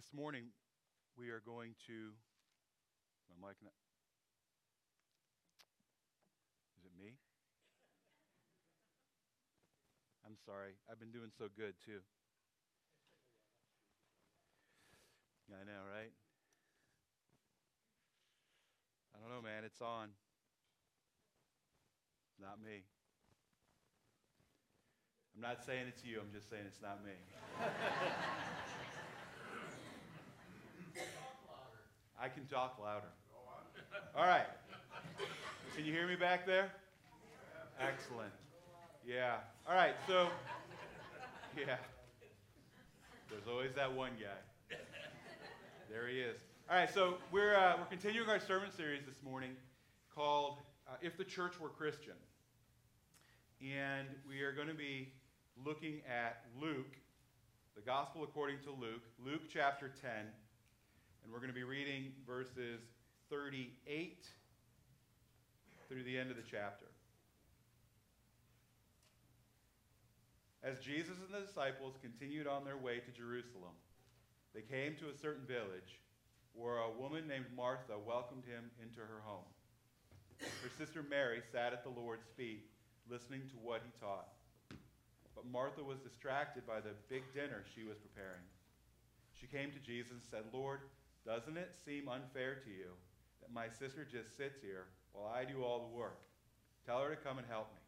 This morning, we are going to. My mic not. Is it me? I'm sorry. I've been doing so good, too. Yeah, I know, right? I don't know, man. It's on. Not me. I'm not saying it's you, I'm just saying it's not me. I can talk louder. All right. Can you hear me back there? Excellent. Yeah. All right. So, yeah. There's always that one guy. There he is. All right. So we're uh, we're continuing our sermon series this morning called uh, "If the Church Were Christian," and we are going to be looking at Luke, the Gospel according to Luke, Luke chapter 10. And we're going to be reading verses 38 through the end of the chapter. As Jesus and the disciples continued on their way to Jerusalem, they came to a certain village where a woman named Martha welcomed him into her home. Her sister Mary sat at the Lord's feet, listening to what he taught. But Martha was distracted by the big dinner she was preparing. She came to Jesus and said, Lord, doesn't it seem unfair to you that my sister just sits here while I do all the work? Tell her to come and help me.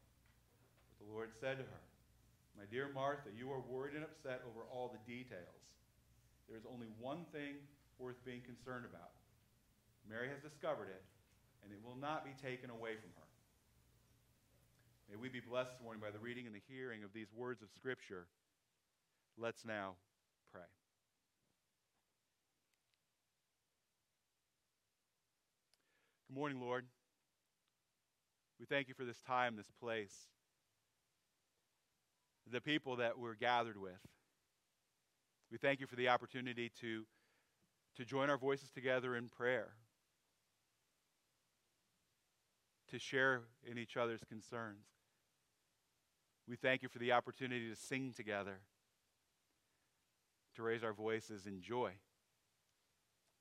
But the Lord said to her, My dear Martha, you are worried and upset over all the details. There is only one thing worth being concerned about. Mary has discovered it, and it will not be taken away from her. May we be blessed this morning by the reading and the hearing of these words of Scripture. Let's now pray. Good morning, Lord. We thank you for this time, this place, the people that we're gathered with. We thank you for the opportunity to, to join our voices together in prayer, to share in each other's concerns. We thank you for the opportunity to sing together, to raise our voices in joy,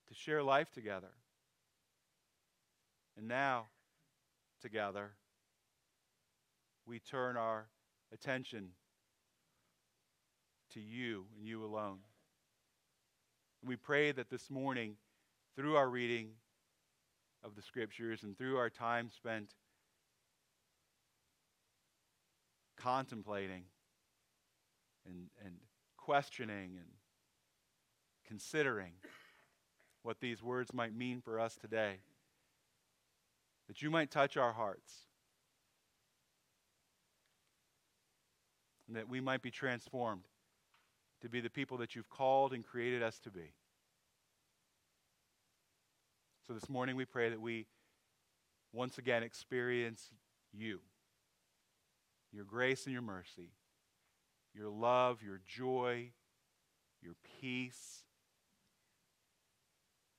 to share life together. And now, together, we turn our attention to you and you alone. And we pray that this morning, through our reading of the scriptures and through our time spent contemplating and, and questioning and considering what these words might mean for us today, that you might touch our hearts, and that we might be transformed to be the people that you've called and created us to be. So this morning we pray that we once again experience you, your grace and your mercy, your love, your joy, your peace,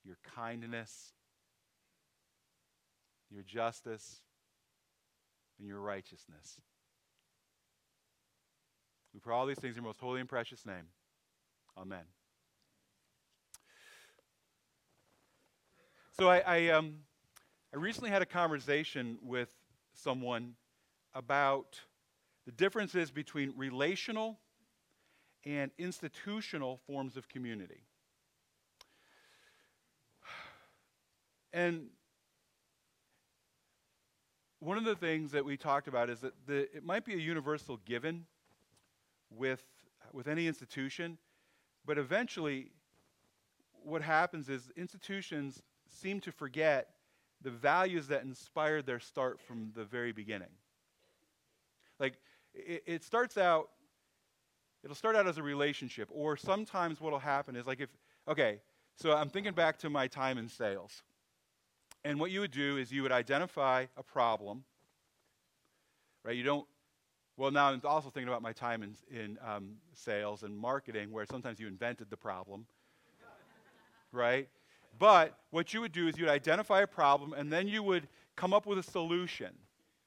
your kindness your justice, and your righteousness. We pray all these things in your most holy and precious name. Amen. So I, I, um, I recently had a conversation with someone about the differences between relational and institutional forms of community. And one of the things that we talked about is that the, it might be a universal given with, with any institution, but eventually what happens is institutions seem to forget the values that inspired their start from the very beginning. Like, it, it starts out, it'll start out as a relationship, or sometimes what'll happen is like if, okay, so I'm thinking back to my time in sales. And what you would do is you would identify a problem, right? You don't, well, now I'm also thinking about my time in, in um, sales and marketing where sometimes you invented the problem, right? But what you would do is you would identify a problem and then you would come up with a solution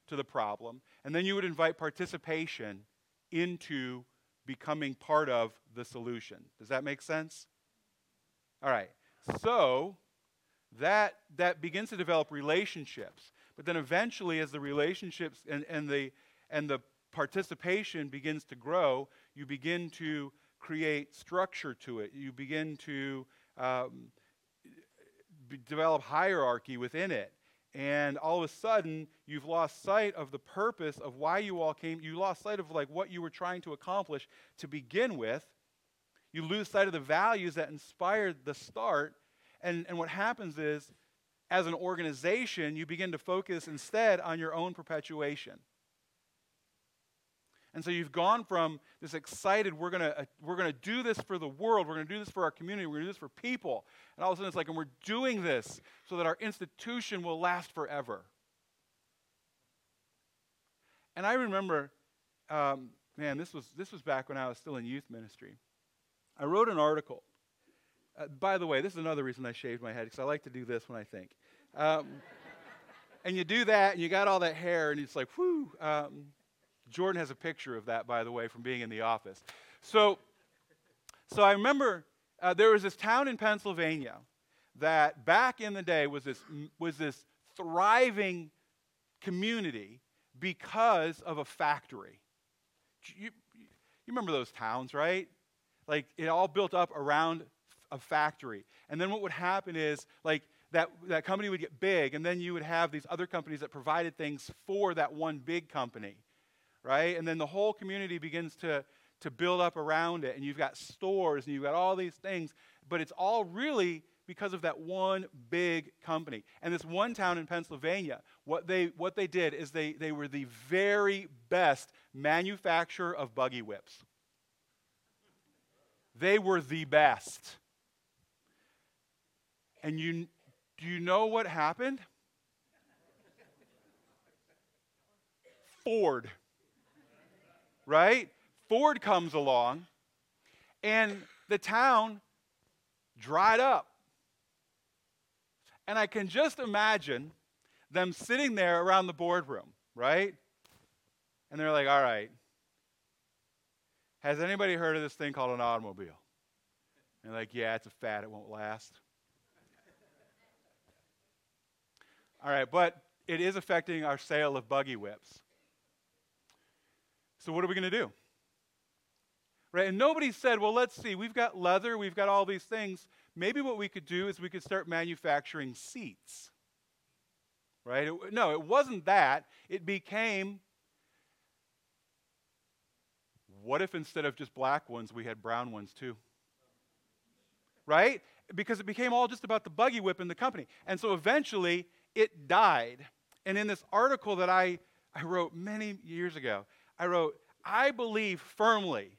to the problem, and then you would invite participation into becoming part of the solution. Does that make sense? All right. So that that begins to develop relationships. But then eventually as the relationships and, and the and the participation begins to grow, you begin to create structure to it. You begin to um, b- develop hierarchy within it. And all of a sudden, you've lost sight of the purpose of why you all came. You lost sight of like what you were trying to accomplish to begin with. You lose sight of the values that inspired the start. And, and what happens is, as an organization, you begin to focus instead on your own perpetuation. And so you've gone from this excited, we're going to uh, we're to do this for the world, we're going to do this for our community, we're going to do this for people. And all of a sudden it's like, and we're doing this so that our institution will last forever. And I remember, um, man, this was, this was back when I was still in youth ministry. I wrote an article. Uh, by the way, this is another reason I shaved my head, because I like to do this when I think. Um, and you do that, and you got all that hair, and it's like, whew. Um, Jordan has a picture of that, by the way, from being in the office. So, so I remember uh, there was this town in Pennsylvania that back in the day was this, was this thriving community because of a factory. You, you remember those towns, right? Like it all built up around a factory. And then what would happen is, like, that, that company would get big, and then you would have these other companies that provided things for that one big company right? And then the whole community begins to, to build up around it, and you've got stores and you've got all these things, but it's all really because of that one big company. And this one town in Pennsylvania, what they, what they did is they, they were the very best manufacturer of buggy whips. They were the best. And you, do you know what happened? Ford right? Ford comes along, and the town dried up. And I can just imagine them sitting there around the boardroom, right? And they're like, all right, has anybody heard of this thing called an automobile? And they're like, yeah, it's a fad, it won't last. All right, but it is affecting our sale of buggy whips. So, what are we going to do? Right? And nobody said, well, let's see, we've got leather, we've got all these things. Maybe what we could do is we could start manufacturing seats. Right? It, no, it wasn't that. It became what if instead of just black ones, we had brown ones too? Right? Because it became all just about the buggy whip in the company. And so eventually it died. And in this article that I, I wrote many years ago, I wrote, I believe firmly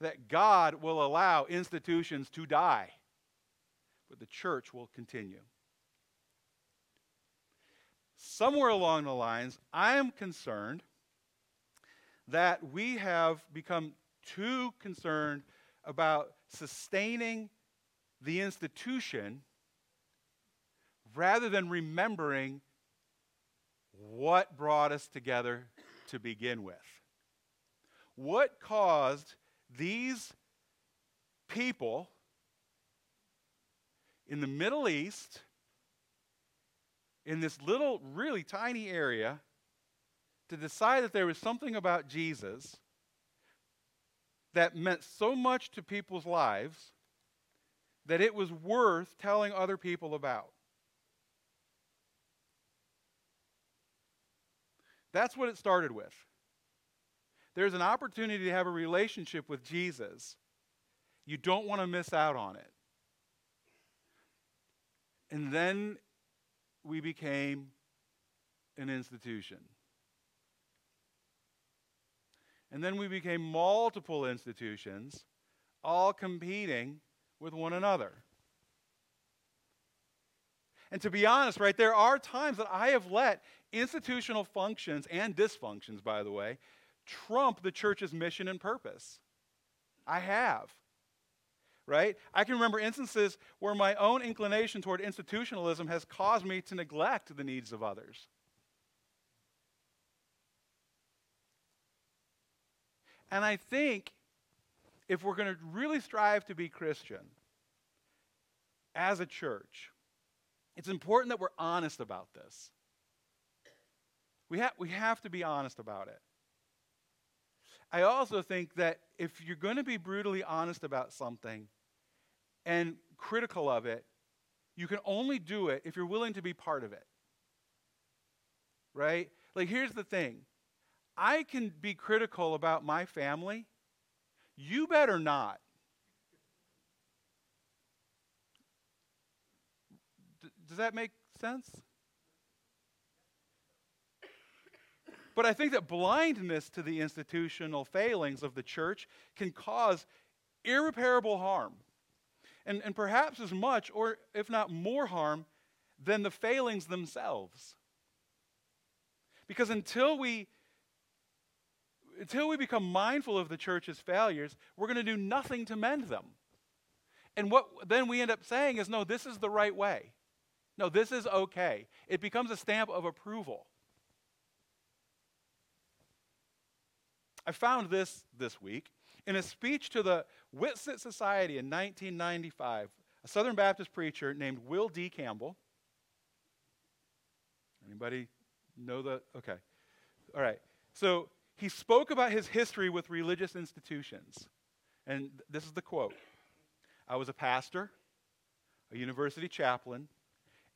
that God will allow institutions to die, but the church will continue. Somewhere along the lines, I am concerned that we have become too concerned about sustaining the institution rather than remembering what brought us together to begin with what caused these people in the Middle East, in this little, really tiny area, to decide that there was something about Jesus that meant so much to people's lives that it was worth telling other people about. That's what it started with there's an opportunity to have a relationship with Jesus. You don't want to miss out on it. And then we became an institution. And then we became multiple institutions, all competing with one another. And to be honest, right, there are times that I have let institutional functions and dysfunctions, by the way, trump the church's mission and purpose. I have. Right? I can remember instances where my own inclination toward institutionalism has caused me to neglect the needs of others. And I think if we're going to really strive to be Christian, as a church, it's important that we're honest about this. We, ha- we have to be honest about it. I also think that if you're going to be brutally honest about something and critical of it, you can only do it if you're willing to be part of it. Right? Like, here's the thing I can be critical about my family. You better not. D- does that make sense? But I think that blindness to the institutional failings of the church can cause irreparable harm. And, and perhaps as much, or if not more harm, than the failings themselves. Because until we until we become mindful of the church's failures, we're going to do nothing to mend them. And what then we end up saying is, no, this is the right way. No, this is okay. It becomes a stamp of approval. I found this this week in a speech to the Whitsitt Society in 1995. A Southern Baptist preacher named Will D. Campbell. Anybody know the? Okay. All right. So he spoke about his history with religious institutions. And this is the quote I was a pastor, a university chaplain,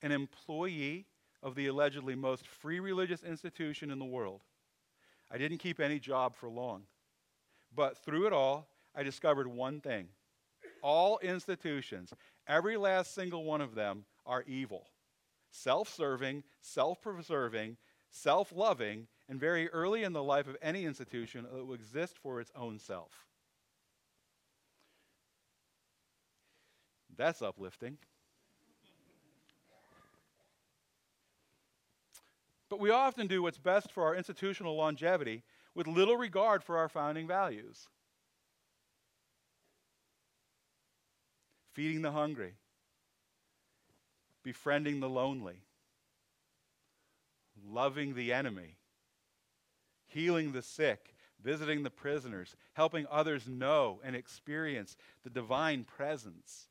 an employee of the allegedly most free religious institution in the world. I didn't keep any job for long. But through it all, I discovered one thing all institutions, every last single one of them, are evil self serving, self preserving, self loving, and very early in the life of any institution, it will exist for its own self. That's uplifting. But we often do what's best for our institutional longevity with little regard for our founding values. Feeding the hungry, befriending the lonely, loving the enemy, healing the sick, visiting the prisoners, helping others know and experience the divine presence.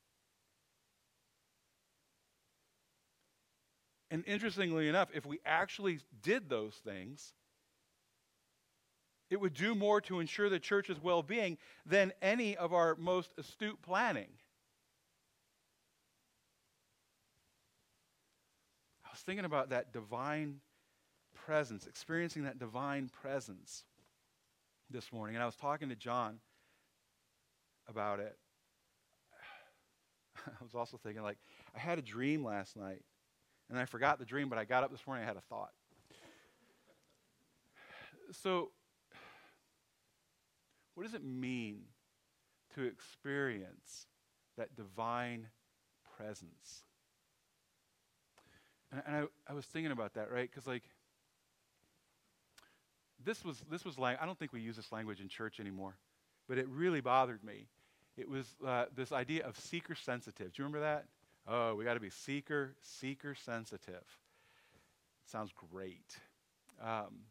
And interestingly enough, if we actually did those things, it would do more to ensure the church's well being than any of our most astute planning. I was thinking about that divine presence, experiencing that divine presence this morning, and I was talking to John about it. I was also thinking, like, I had a dream last night and I forgot the dream, but I got up this morning, I had a thought. So, what does it mean to experience that divine presence? And, and I, I was thinking about that, right? Because, like, this was, this was like, I don't think we use this language in church anymore, but it really bothered me. It was uh, this idea of seeker sensitive. Do you remember that? Oh, we got to be seeker, seeker sensitive. Sounds great. Um,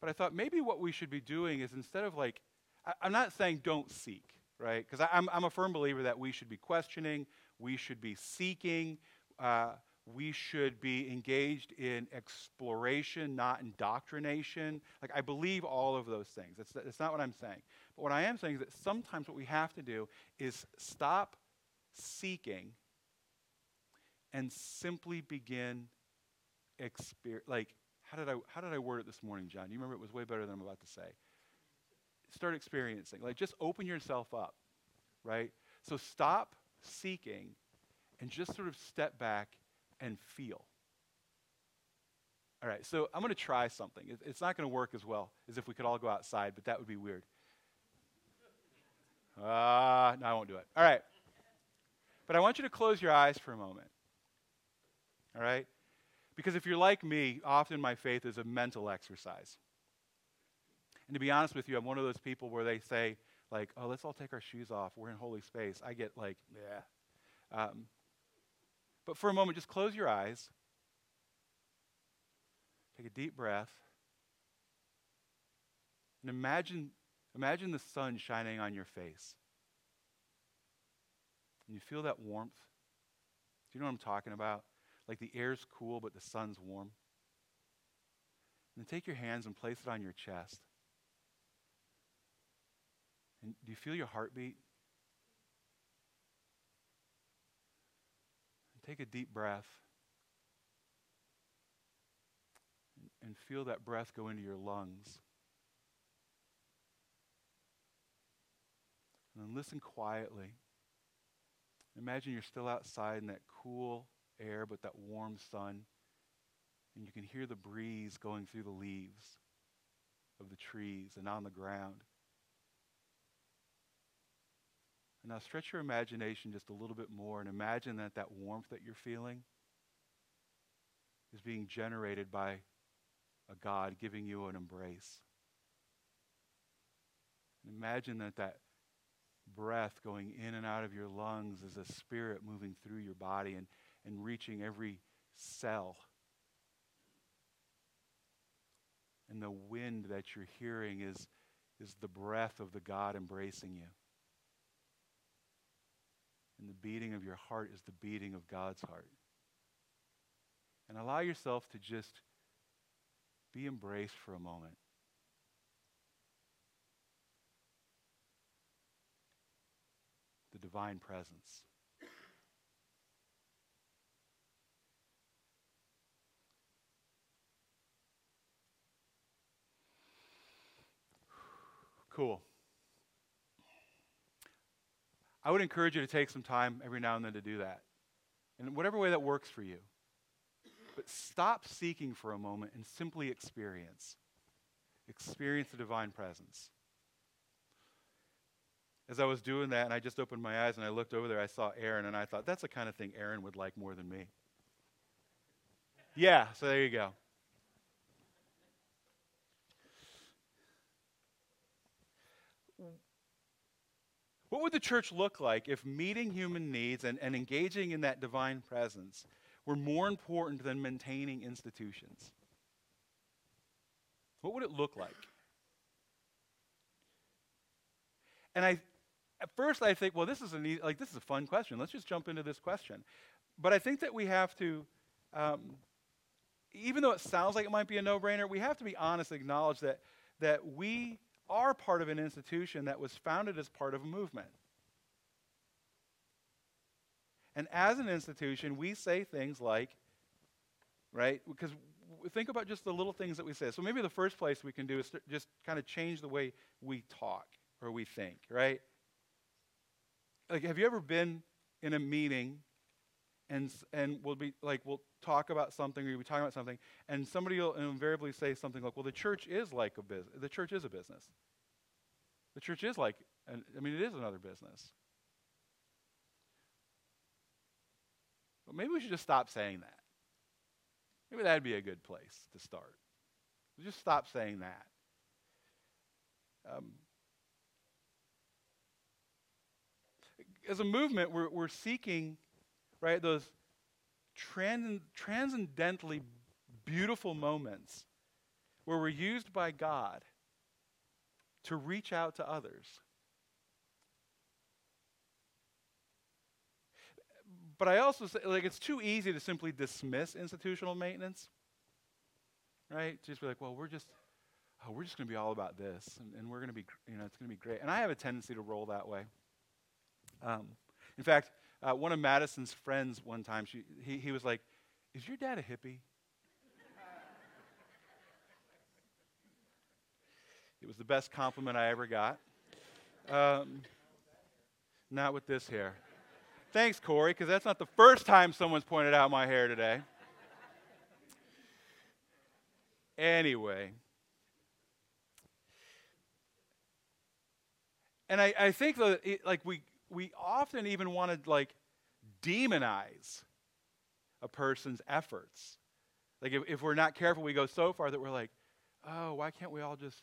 but I thought maybe what we should be doing is instead of like, I, am not saying don't seek, right? Because I'm, I'm a firm believer that we should be questioning, we should be seeking, uh, we should be engaged in exploration, not indoctrination. Like, I believe all of those things. That's, that's not what I'm saying. But what I am saying is that sometimes what we have to do is stop seeking and simply begin experience like how did I how did I word it this morning, John? You remember it was way better than I'm about to say. Start experiencing. Like just open yourself up, right? So stop seeking and just sort of step back and feel. All right, so I'm going to try something. It's not going to work as well as if we could all go outside, but that would be weird. Ah, uh, no, I won't do it. All right. But I want you to close your eyes for a moment. All right? Because if you're like me, often my faith is a mental exercise. And to be honest with you, I'm one of those people where they say, like, oh, let's all take our shoes off. We're in holy space. I get like, yeah. Um, but for a moment, just close your eyes. Take a deep breath. And imagine, imagine the sun shining on your face. And you feel that warmth Do you know what I'm talking about? Like the air's cool, but the sun's warm. And then take your hands and place it on your chest. And do you feel your heartbeat? And take a deep breath. And, and feel that breath go into your lungs. And then listen quietly. Imagine you're still outside in that cool air, but that warm sun. And you can hear the breeze going through the leaves of the trees and on the ground. And now stretch your imagination just a little bit more and imagine that that warmth that you're feeling is being generated by a God giving you an embrace. And imagine that that breath going in and out of your lungs is a spirit moving through your body and, and reaching every cell. And the wind that you're hearing is, is the breath of the God embracing you. And the beating of your heart is the beating of God's heart. And allow yourself to just be embraced for a moment. The divine presence. Cool. I would encourage you to take some time every now and then to do that. In whatever way that works for you. But stop seeking for a moment and simply experience. Experience the divine presence. As I was doing that, and I just opened my eyes and I looked over there, I saw Aaron, and I thought, that's the kind of thing Aaron would like more than me. Yeah, so there you go. What would the church look like if meeting human needs and, and engaging in that divine presence were more important than maintaining institutions? What would it look like? And I, at first, I think, well, this is a like this is a fun question. Let's just jump into this question. But I think that we have to, um, even though it sounds like it might be a no-brainer, we have to be honest, and acknowledge that that we are part of an institution that was founded as part of a movement. And as an institution, we say things like, right? Because think about just the little things that we say. So maybe the first place we can do is just kind of change the way we talk or we think, right? Like, have you ever been in a meeting and and we'll be like we'll talk about something or we'll be talking about something and somebody will invariably say something like well the church is like a business the church is a business. The church is like an, i mean it is another business. But maybe we should just stop saying that. Maybe that'd be a good place to start. We'll just stop saying that. Um, as a movement we're, we're seeking right? Those trans- transcendently beautiful moments where we're used by God to reach out to others. But I also say, like, it's too easy to simply dismiss institutional maintenance, right? Just be like, well, we're just, oh, we're just going to be all about this, and, and we're going to be, you know, it's going to be great. And I have a tendency to roll that way. Um, in fact, uh, one of Madison's friends one time, she, he, he was like, Is your dad a hippie? it was the best compliment I ever got. Um, not with this hair. Thanks, Corey, because that's not the first time someone's pointed out my hair today. Anyway. And I, I think that, it, like, we, we often even want to like demonize a person's efforts. Like if, if we're not careful, we go so far that we're like, oh, why can't we all just,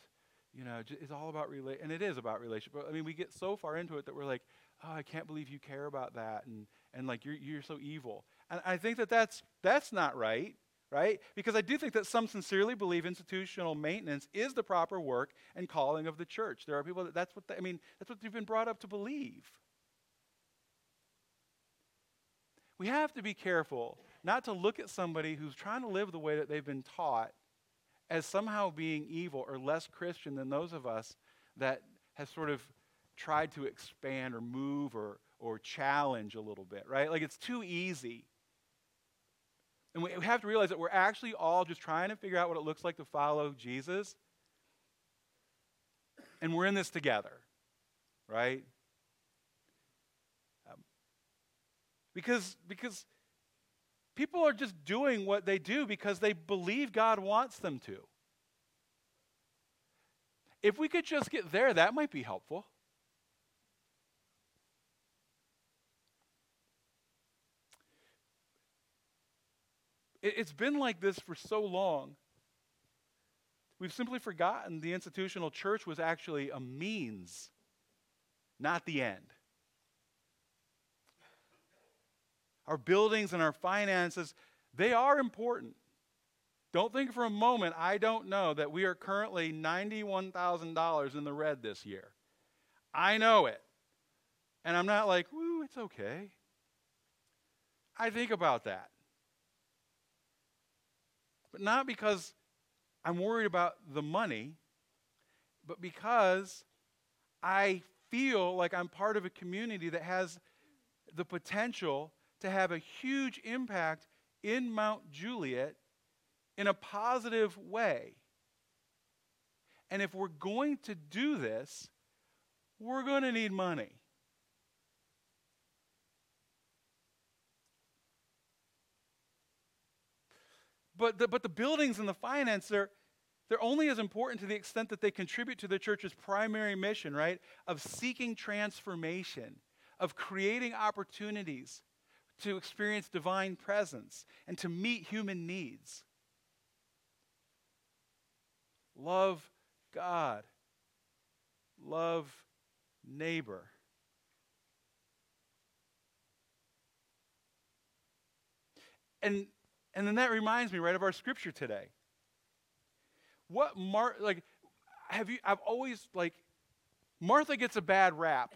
you know, it's all about relate, and it is about relationship. But I mean, we get so far into it that we're like, oh, I can't believe you care about that, and and like you're you're so evil. And I think that that's that's not right, right? Because I do think that some sincerely believe institutional maintenance is the proper work and calling of the church. There are people that that's what they, I mean, that's what they've been brought up to believe. We have to be careful not to look at somebody who's trying to live the way that they've been taught as somehow being evil or less Christian than those of us that have sort of tried to expand or move or, or challenge a little bit, right? Like it's too easy. And we have to realize that we're actually all just trying to figure out what it looks like to follow Jesus. And we're in this together, right? Um, because, because people are just doing what they do because they believe God wants them to. If we could just get there, that might be helpful. It's been like this for so long. We've simply forgotten the institutional church was actually a means, not the end. Our buildings and our finances, they are important. Don't think for a moment, I don't know that we are currently $91,000 in the red this year. I know it. And I'm not like, woo, it's okay. I think about that. But not because I'm worried about the money, but because I feel like I'm part of a community that has the potential to have a huge impact in Mount Juliet in a positive way. And if we're going to do this, we're going to need money. But the, but the buildings and the finance, they're, they're only as important to the extent that they contribute to the church's primary mission, right? Of seeking transformation, of creating opportunities to experience divine presence and to meet human needs. Love God, love neighbor. And and then that reminds me, right, of our scripture today. What Mar like have you I've always like Martha gets a bad rap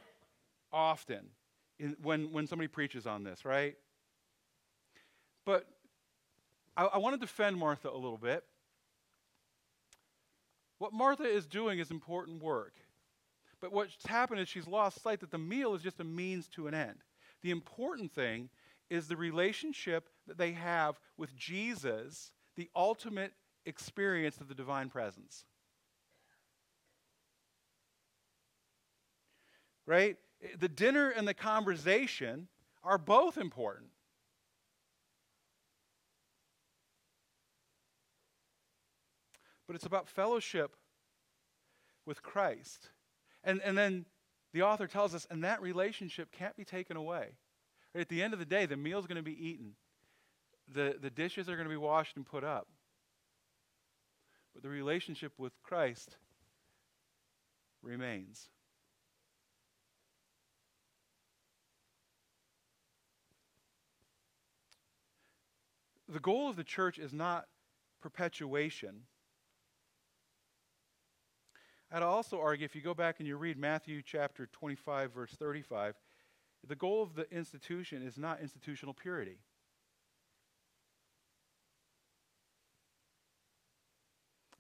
often in, when when somebody preaches on this, right? But I, I want to defend Martha a little bit. What Martha is doing is important work. But what's happened is she's lost sight that the meal is just a means to an end. The important thing is the relationship that they have with Jesus, the ultimate experience of the divine presence. Right? The dinner and the conversation are both important. But it's about fellowship with Christ. And, and then the author tells us, and that relationship can't be taken away. At the end of the day, the meal's going to be eaten, the, the dishes are going to be washed and put up. But the relationship with Christ remains. The goal of the church is not perpetuation. I'd also argue, if you go back and you read Matthew chapter 25, verse 35, the goal of the institution is not institutional purity.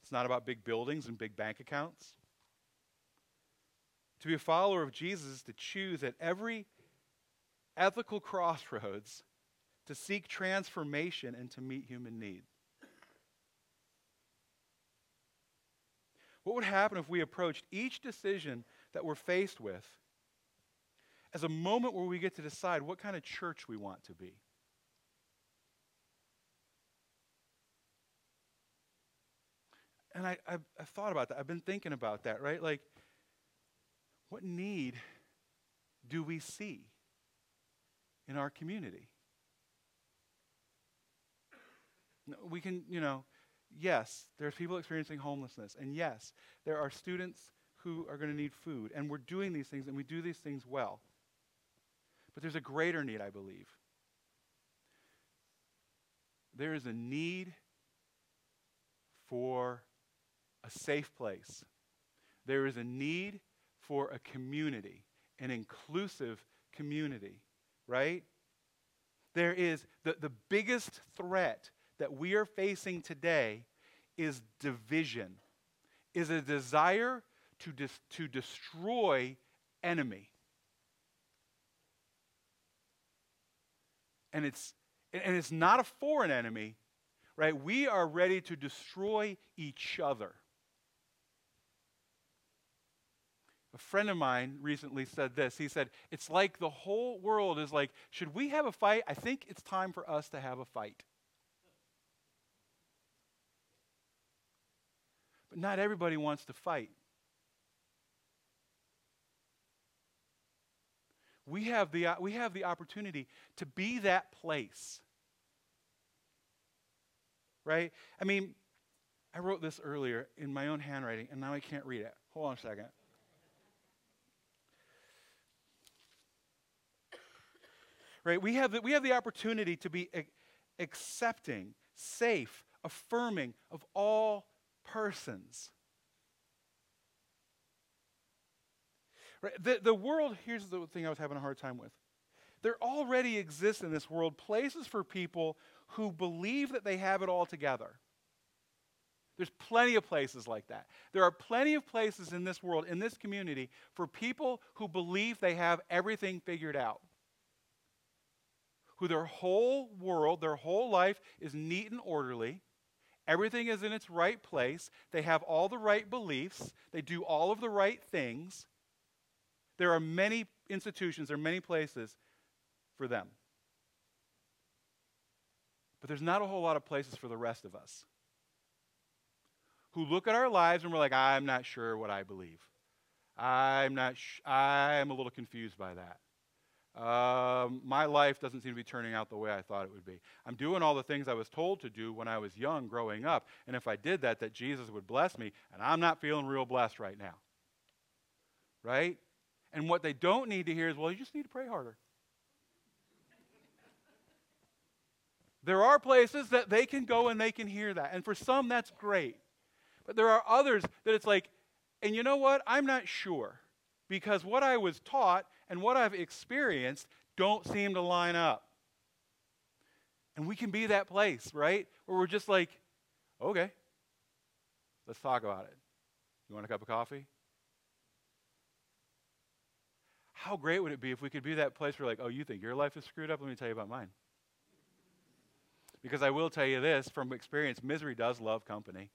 It's not about big buildings and big bank accounts. To be a follower of Jesus is to choose at every ethical crossroads to seek transformation and to meet human need. What would happen if we approached each decision that we're faced with as a moment where we get to decide what kind of church we want to be. And I, I've, I've thought about that. I've been thinking about that, right? Like, what need do we see in our community? We can, you know, yes, there's people experiencing homelessness. And yes, there are students who are going to need food. And we're doing these things, and we do these things well. But there's a greater need, I believe. There is a need for a safe place. There is a need for a community, an inclusive community, right? There is the, the biggest threat that we are facing today is division, is a desire to, dis- to destroy enemy. And it's, and it's not a foreign enemy, right? We are ready to destroy each other. A friend of mine recently said this. He said, It's like the whole world is like, should we have a fight? I think it's time for us to have a fight. But not everybody wants to fight. We have the, we have the opportunity to be that place. Right? I mean, I wrote this earlier in my own handwriting, and now I can't read it. Hold on a second. right? We have the, we have the opportunity to be accepting, safe, affirming of all persons. Right? The, the world, here's the thing I was having a hard time with. There already exists in this world places for people who believe that they have it all together. There's plenty of places like that. There are plenty of places in this world, in this community, for people who believe they have everything figured out who their whole world, their whole life is neat and orderly. Everything is in its right place. They have all the right beliefs. They do all of the right things. There are many institutions, there are many places for them. But there's not a whole lot of places for the rest of us who look at our lives and we're like, I'm not sure what I believe. I'm not, sh- I'm a little confused by that. Um, my life doesn't seem to be turning out the way I thought it would be. I'm doing all the things I was told to do when I was young, growing up. And if I did that, that Jesus would bless me. And I'm not feeling real blessed right now. Right? And what they don't need to hear is, well, you just need to pray harder. there are places that they can go and they can hear that. And for some, that's great. But there are others that it's like, and you know what? I'm not sure. Because what I was taught and what I've experienced don't seem to line up. And we can be that place, right? Where we're just like, okay, let's talk about it. You want a cup of coffee? How great would it be if we could be that place where, like, oh, you think your life is screwed up? Let me tell you about mine. Because I will tell you this from experience misery does love company.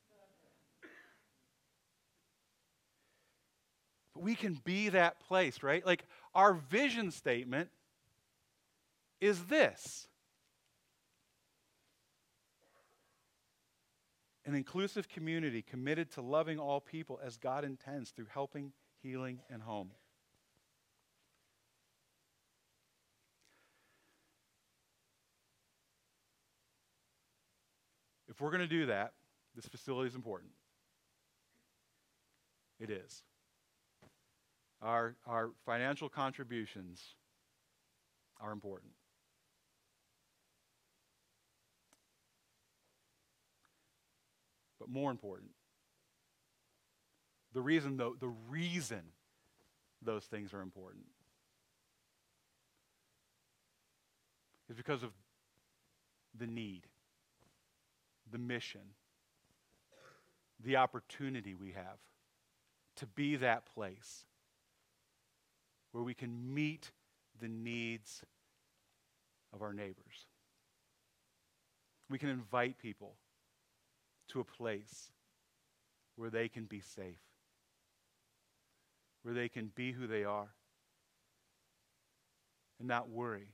But we can be that place, right? Like our vision statement is this an inclusive community committed to loving all people as God intends through helping, healing, and home. If we're going to do that, this facility is important. It is our, our financial contributions are important. But more important, the reason, though, the reason those things are important is because of the need, the mission, the opportunity we have to be that place where we can meet the needs of our neighbors. We can invite people to a place where they can be safe, where they can be who they are, and not worry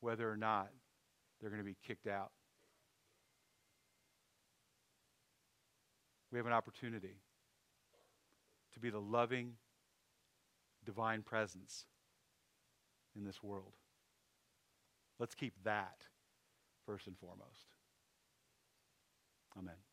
whether or not they're going to be kicked out. We have an opportunity to be the loving, divine presence in this world. Let's keep that first and foremost. Amen.